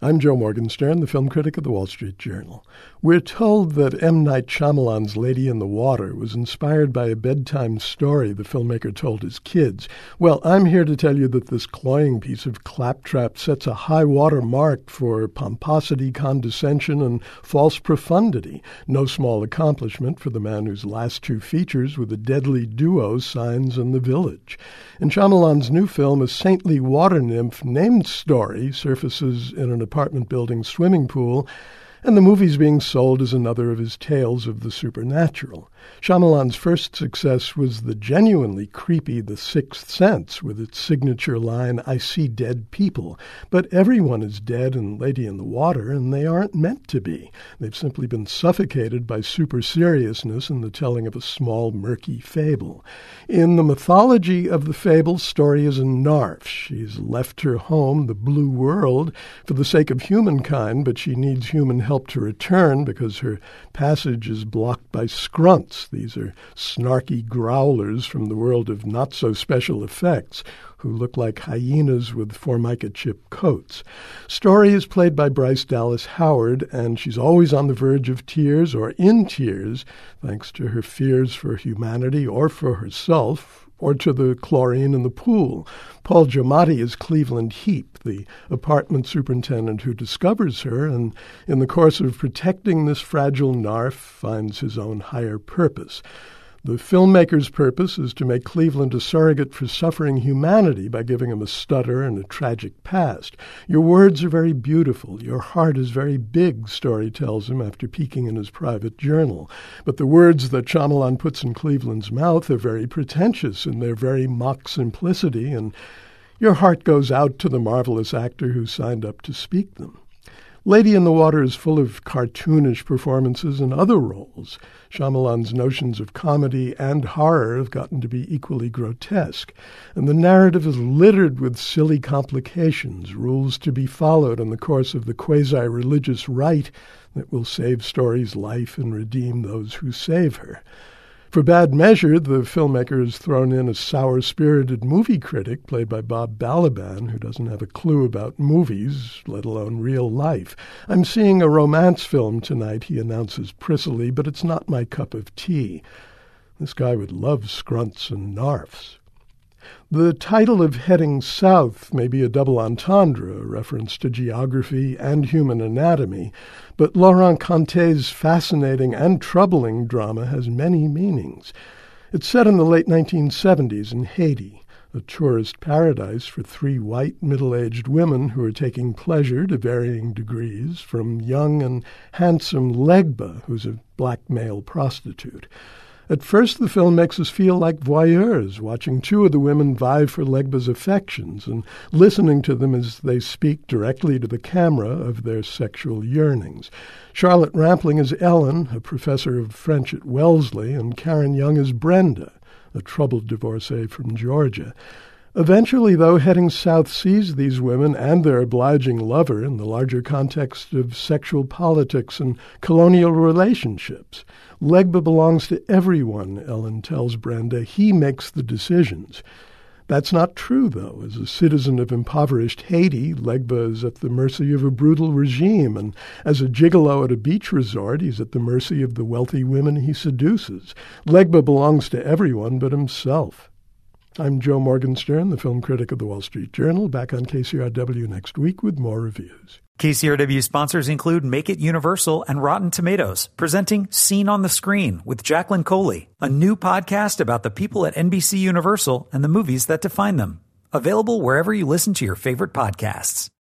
I'm Joe Morgenstern, the film critic of the Wall Street Journal. We're told that M. Night Shyamalan's Lady in the Water was inspired by a bedtime story the filmmaker told his kids. Well, I'm here to tell you that this cloying piece of claptrap sets a high water mark for pomposity, condescension, and false profundity. No small accomplishment for the man whose last two features were the deadly duo Signs and The Village. In Shyamalan's new film, a saintly water nymph named Story surfaces in an apartment building swimming pool and the movie's being sold as another of his tales of the supernatural. Shyamalan's first success was the genuinely creepy The Sixth Sense, with its signature line, I see dead people. But everyone is dead in Lady in the Water, and they aren't meant to be. They've simply been suffocated by super seriousness in the telling of a small, murky fable. In the mythology of the fable, Story is a narf. She's left her home, the blue world, for the sake of humankind, but she needs human help to return because her passage is blocked by scrunts. These are snarky growlers from the world of not so special effects who look like hyenas with formica chip coats. Story is played by Bryce Dallas Howard, and she's always on the verge of tears or in tears, thanks to her fears for humanity or for herself, or to the chlorine in the pool. Paul Giamatti is Cleveland Heep, the apartment superintendent who discovers her and, in the course of protecting this fragile narf, finds his own higher purpose. The filmmaker's purpose is to make Cleveland a surrogate for suffering humanity by giving him a stutter and a tragic past. Your words are very beautiful. Your heart is very big, Story tells him after peeking in his private journal. But the words that Shyamalan puts in Cleveland's mouth are very pretentious in their very mock simplicity, and your heart goes out to the marvelous actor who signed up to speak them. Lady in the Water is full of cartoonish performances and other roles. Shyamalan's notions of comedy and horror have gotten to be equally grotesque, and the narrative is littered with silly complications, rules to be followed in the course of the quasi-religious rite that will save Story's life and redeem those who save her. For bad measure, the filmmaker has thrown in a sour spirited movie critic played by Bob Balaban, who doesn't have a clue about movies, let alone real life. I'm seeing a romance film tonight, he announces prissily, but it's not my cup of tea. This guy would love scrunts and narfs. The title of Heading South may be a double entendre, a reference to geography and human anatomy, but Laurent Cantet's fascinating and troubling drama has many meanings. It's set in the late 1970s in Haiti, a tourist paradise for three white middle aged women who are taking pleasure to varying degrees from young and handsome Legba, who's a black male prostitute. At first, the film makes us feel like voyeurs, watching two of the women vie for Legba's affections and listening to them as they speak directly to the camera of their sexual yearnings. Charlotte Rampling is Ellen, a professor of French at Wellesley, and Karen Young is Brenda, a troubled divorcee from Georgia. Eventually, though, heading south sees these women and their obliging lover in the larger context of sexual politics and colonial relationships. Legba belongs to everyone, Ellen tells Brenda. He makes the decisions. That's not true, though. As a citizen of impoverished Haiti, Legba is at the mercy of a brutal regime, and as a gigolo at a beach resort, he's at the mercy of the wealthy women he seduces. Legba belongs to everyone but himself. I'm Joe Morgenstern, the film critic of the Wall Street Journal, back on KCRW next week with more reviews. KCRW sponsors include Make It Universal and Rotten Tomatoes, presenting Scene on the Screen with Jacqueline Coley, a new podcast about the people at NBC Universal and the movies that define them. Available wherever you listen to your favorite podcasts.